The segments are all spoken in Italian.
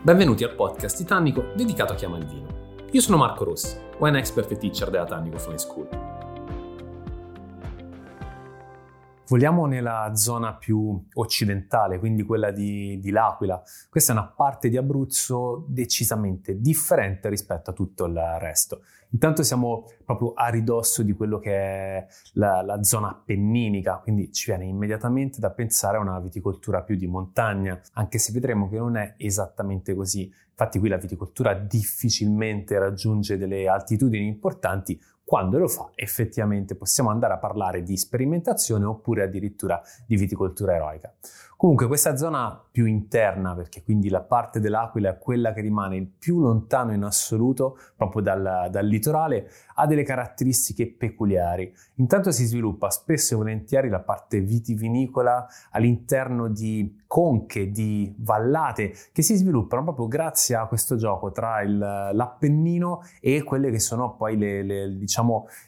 Benvenuti al podcast Titanico dedicato a chi ama il vino. Io sono Marco Rossi, wine expert e teacher della Tannico Fine School. Voliamo nella zona più occidentale, quindi quella di, di, L'Aquila. Questa è una parte di Abruzzo decisamente differente rispetto a tutto il resto. Intanto siamo proprio a ridosso di quello che è la, la zona appenninica, quindi ci viene immediatamente da pensare a una viticoltura più di montagna, anche se vedremo che non è esattamente così. Infatti qui la viticoltura difficilmente raggiunge delle altitudini importanti, quando lo fa effettivamente possiamo andare a parlare di sperimentazione oppure addirittura di viticoltura eroica. Comunque questa zona più interna, perché quindi la parte dell'Aquila è quella che rimane il più lontano in assoluto proprio dal, dal litorale, ha delle caratteristiche peculiari. Intanto si sviluppa spesso e volentieri la parte vitivinicola all'interno di conche, di vallate che si sviluppano proprio grazie a questo gioco tra il, l'Appennino e quelle che sono poi le, le, diciamo,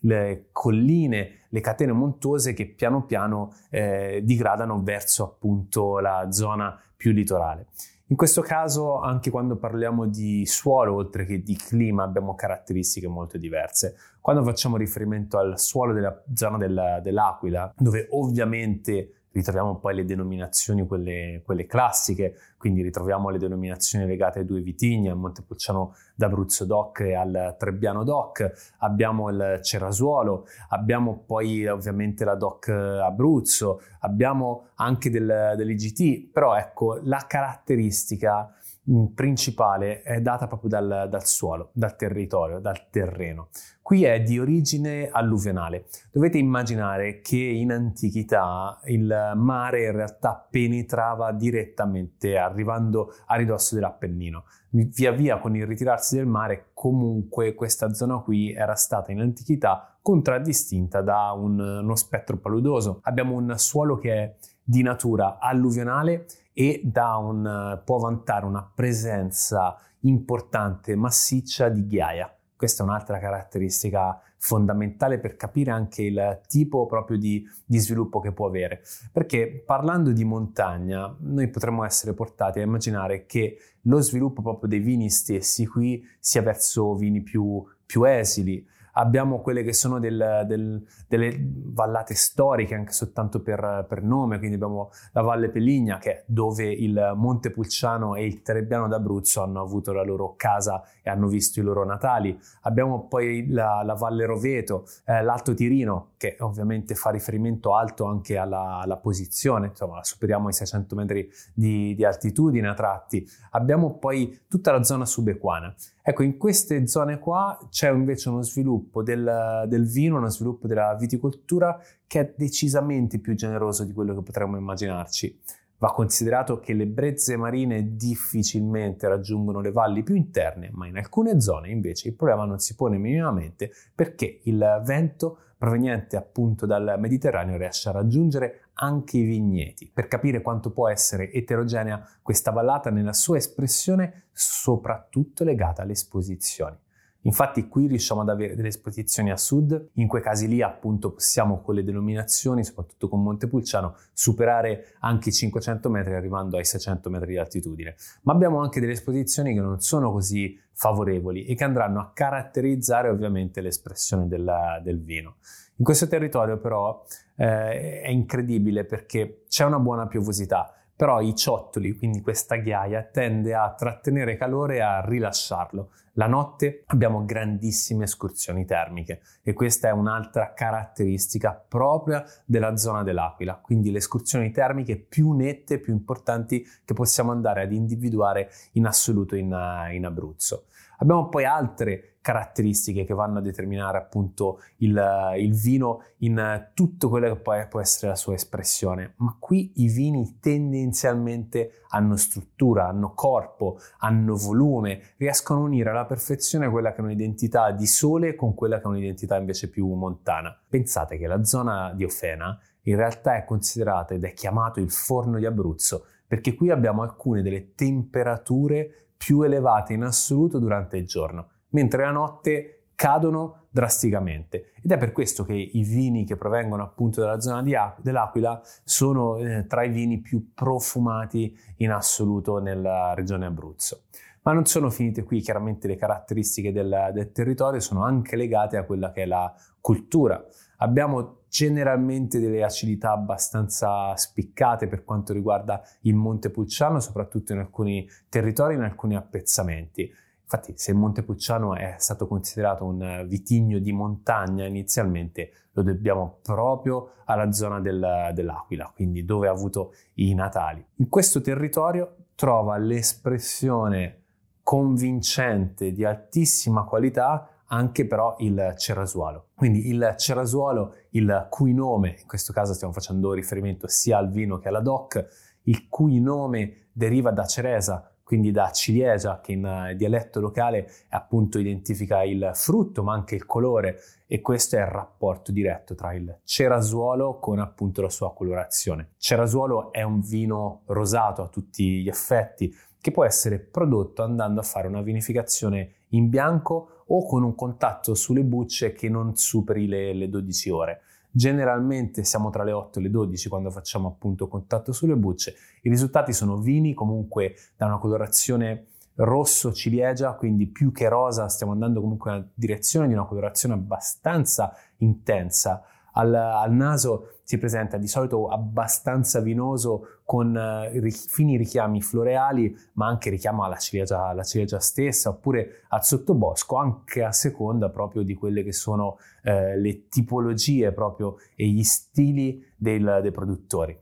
le colline le catene montuose che piano piano eh, digradano verso appunto la zona più litorale. In questo caso, anche quando parliamo di suolo, oltre che di clima, abbiamo caratteristiche molto diverse. Quando facciamo riferimento al suolo della zona della, dell'Aquila, dove ovviamente ritroviamo poi le denominazioni, quelle, quelle, classiche, quindi ritroviamo le denominazioni legate ai due vitigni, al Montepulciano d'Abruzzo DOC e al Trebbiano DOC, abbiamo il Cerasuolo, abbiamo poi ovviamente la DOC Abruzzo, abbiamo anche del, dell'IGT, però ecco la caratteristica principale è data proprio dal, dal, suolo, dal territorio, dal terreno. Qui è di origine alluvionale. Dovete immaginare che in antichità il mare in realtà penetrava direttamente arrivando a ridosso dell'Appennino. Via via con il ritirarsi del mare comunque questa zona qui era stata in antichità contraddistinta da un, uno spettro paludoso. Abbiamo un suolo che è di natura alluvionale e un, può vantare una presenza importante, massiccia di ghiaia. Questa è un'altra caratteristica fondamentale per capire anche il tipo proprio di, di, sviluppo che può avere. Perché parlando di montagna, noi potremmo essere portati a immaginare che lo sviluppo proprio dei vini stessi qui sia verso vini più, più esili, abbiamo quelle che sono del, del, delle vallate storiche, anche soltanto per, per, nome, quindi abbiamo la Valle Peligna, che è dove il Monte Pulciano e il Terebbiano d'Abruzzo hanno avuto la loro casa e hanno visto i loro natali. Abbiamo poi la, la Valle Roveto, eh, l'Alto Tirino, che ovviamente fa riferimento alto anche alla, alla posizione, insomma superiamo i 600 metri di, di altitudine a tratti. Abbiamo poi tutta la zona subequana. Ecco, in queste zone qua c'è invece uno sviluppo del, del, vino, uno sviluppo della viticoltura che è decisamente più generoso di quello che potremmo immaginarci. Va considerato che le brezze marine difficilmente raggiungono le valli più interne, ma in alcune zone invece il problema non si pone minimamente perché il vento proveniente appunto dal Mediterraneo riesce a raggiungere anche i vigneti, per capire quanto può essere eterogenea questa vallata nella sua espressione, soprattutto legata alle esposizioni. Infatti qui riusciamo ad avere delle esposizioni a sud, in quei casi lì appunto possiamo con le denominazioni, soprattutto con Montepulciano, superare anche i 500 metri arrivando ai 600 metri di altitudine. Ma abbiamo anche delle esposizioni che non sono così favorevoli e che andranno a caratterizzare ovviamente l'espressione della, del vino. In questo territorio però eh, è incredibile perché c'è una buona piovosità, però i ciottoli, quindi questa ghiaia, tende a trattenere calore e a rilasciarlo. La notte abbiamo grandissime escursioni termiche e questa è un'altra caratteristica propria della zona dell'Aquila, quindi le escursioni termiche più nette, più importanti che possiamo andare ad individuare in assoluto in, in Abruzzo. Abbiamo poi altre caratteristiche che vanno a determinare appunto il, il vino in tutto quello che poi può essere la sua espressione. Ma qui i vini tendenzialmente hanno struttura, hanno corpo, hanno volume, riescono a unire alla perfezione quella che è un'identità di sole con quella che è un'identità invece più montana. Pensate che la zona di Ofena in realtà è considerata ed è chiamato il forno di Abruzzo perché qui abbiamo alcune delle temperature più elevate in assoluto durante il giorno mentre la notte cadono drasticamente ed è per questo che i vini che provengono appunto dalla zona di, dell'Aquila sono eh, tra i vini più profumati in assoluto nella regione Abruzzo. Ma non sono finite qui, chiaramente le caratteristiche del, del territorio sono anche legate a quella che è la cultura. Abbiamo generalmente delle acidità abbastanza spiccate per quanto riguarda il Montepulciano, soprattutto in alcuni territori, in alcuni appezzamenti. Infatti, se il Montepulciano è stato considerato un vitigno di montagna inizialmente, lo dobbiamo proprio alla zona del, dell'Aquila, quindi dove ha avuto i natali. In questo territorio trova l'espressione convincente di altissima qualità anche però il cerasuolo. Quindi il cerasuolo, il cui nome, in questo caso stiamo facendo riferimento sia al vino che alla DOC, il cui nome deriva da ceresa, quindi da ciliegia, che in eh, dialetto locale appunto identifica il frutto, ma anche il colore, e questo è il rapporto diretto tra il cerasuolo con appunto la sua colorazione. Cerasuolo è un vino rosato a tutti gli effetti, che può essere prodotto andando a fare una vinificazione in bianco o con un contatto sulle bucce che non superi le, le 12 ore. Generalmente siamo tra le 8 e le 12 quando facciamo appunto contatto sulle bucce. I risultati sono vini comunque da una colorazione rosso ciliegia, quindi più che rosa, stiamo andando comunque nella direzione di una colorazione abbastanza intensa al, al naso si presenta di solito abbastanza vinoso con uh, fini richiami floreali, ma anche richiamo alla ciliegia, alla ciliegia, stessa, oppure al sottobosco, anche a seconda proprio di quelle che sono uh, le tipologie proprio e gli stili del, dei produttori.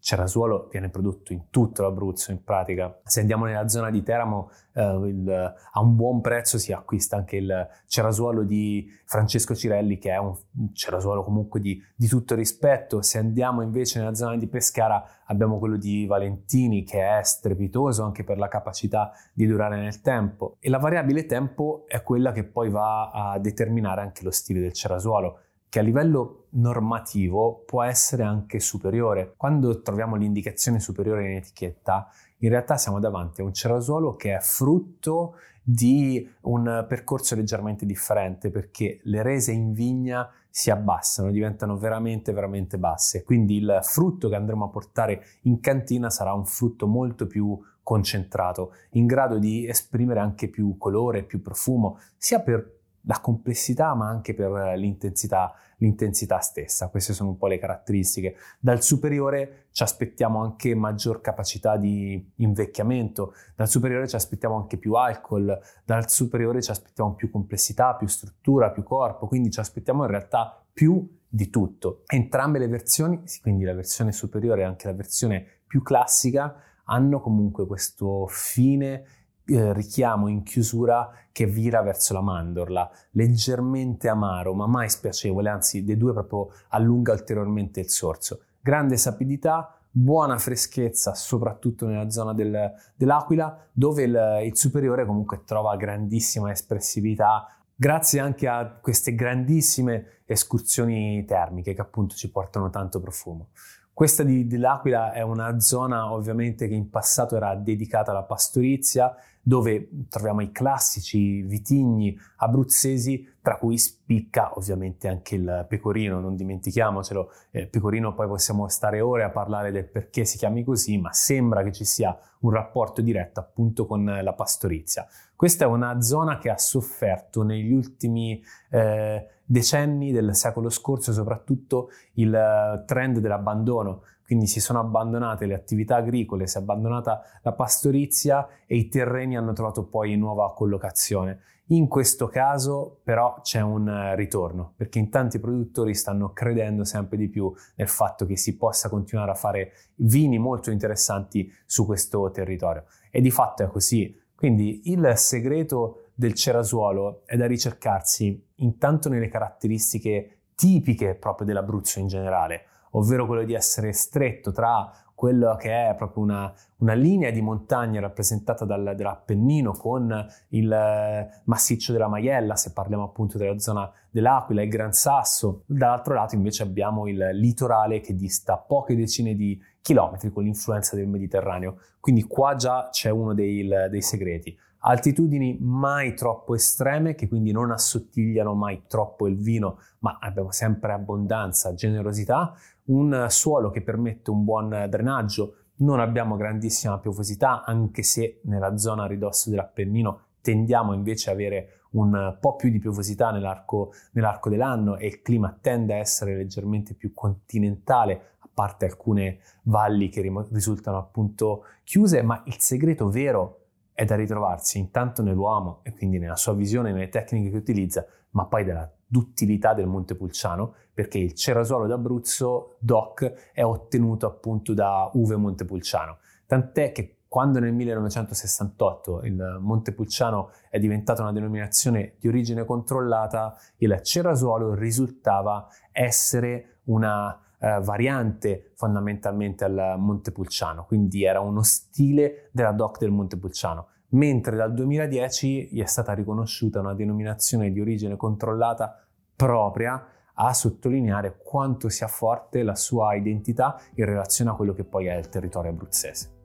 Cerasuolo viene prodotto in tutto l'Abruzzo in pratica. Se andiamo nella zona di Teramo eh, il, a un buon prezzo si acquista anche il cerasuolo di Francesco Cirelli che è un, cerasuolo comunque di, di, tutto rispetto. Se andiamo invece nella zona di Pescara abbiamo quello di Valentini che è strepitoso anche per la capacità di durare nel tempo e la variabile tempo è quella che poi va a determinare anche lo stile del cerasuolo che a livello normativo può essere anche superiore. Quando troviamo l'indicazione superiore in etichetta, in realtà siamo davanti a un cerasuolo che è frutto di un percorso leggermente differente perché le rese in vigna si abbassano, diventano veramente veramente basse. Quindi il frutto che andremo a portare in cantina sarà un frutto molto più concentrato, in grado di esprimere anche più colore, più profumo, sia per la complessità ma anche per l'intensità, l'intensità stessa. Queste sono un po' le caratteristiche. Dal superiore ci aspettiamo anche maggior capacità di invecchiamento, dal superiore ci aspettiamo anche più alcol, dal superiore ci aspettiamo più complessità, più struttura, più corpo, quindi ci aspettiamo in realtà più di tutto. Entrambe le versioni, quindi la versione superiore e anche la versione più classica, hanno comunque questo fine eh, richiamo in chiusura che vira verso la mandorla, leggermente amaro ma mai spiacevole, anzi dei due proprio allunga ulteriormente il sorso. Grande sapidità, buona freschezza, soprattutto nella zona del, dell'Aquila, dove il, il superiore comunque trova grandissima espressività, grazie anche a queste grandissime escursioni termiche che appunto ci portano tanto profumo. Questa di, dell'Aquila è una zona ovviamente che in passato era dedicata alla pastorizia dove troviamo i classici vitigni abruzzesi, tra cui spicca ovviamente anche il pecorino, non dimentichiamocelo, il pecorino poi possiamo stare ore a parlare del perché si chiami così, ma sembra che ci sia un rapporto diretto appunto con la pastorizia. Questa è una zona che ha sofferto negli ultimi eh, decenni del secolo scorso soprattutto il eh, trend dell'abbandono quindi si sono abbandonate le attività agricole, si è abbandonata la pastorizia e i terreni hanno trovato poi nuova collocazione. In questo caso però c'è un eh, ritorno, perché in tanti produttori stanno credendo sempre di più nel fatto che si possa continuare a fare vini molto interessanti su questo territorio. E di fatto è così. Quindi il segreto del cerasuolo è da ricercarsi intanto nelle caratteristiche tipiche proprio dell'Abruzzo in generale, ovvero quello di essere stretto tra quello che è proprio una, una linea di montagna rappresentata dal, dall'Appennino con il eh, massiccio della Maiella, se parliamo appunto della zona dell'Aquila, il Gran Sasso. Dall'altro lato invece abbiamo il litorale che dista poche decine di chilometri con l'influenza del Mediterraneo. Quindi qua già c'è uno dei, dei segreti. Altitudini mai troppo estreme, che quindi non assottigliano mai troppo il vino, ma abbiamo sempre abbondanza, generosità. Un suolo che permette un buon drenaggio. Non abbiamo grandissima piovosità, anche se nella zona a ridosso dell'Appennino tendiamo invece a avere un po' più di piovosità nell'arco, nell'arco dell'anno e il clima tende a essere leggermente più continentale, a parte alcune valli che risultano appunto chiuse, ma il segreto vero è da ritrovarsi intanto nell'uomo e quindi nella sua visione, nelle tecniche che utilizza, ma poi della duttilità del Montepulciano, perché il cerasuolo d'Abruzzo DOC è ottenuto appunto da uve Montepulciano. Tant'è che quando nel 1968 il Montepulciano è diventata una denominazione di origine controllata, il cerasuolo risultava essere una eh, variante fondamentalmente al Montepulciano, quindi era uno stile della DOC del Montepulciano, mentre dal 2010 gli è stata riconosciuta una denominazione di origine controllata propria a sottolineare quanto sia forte la sua identità in relazione a quello che poi è il territorio abruzzese.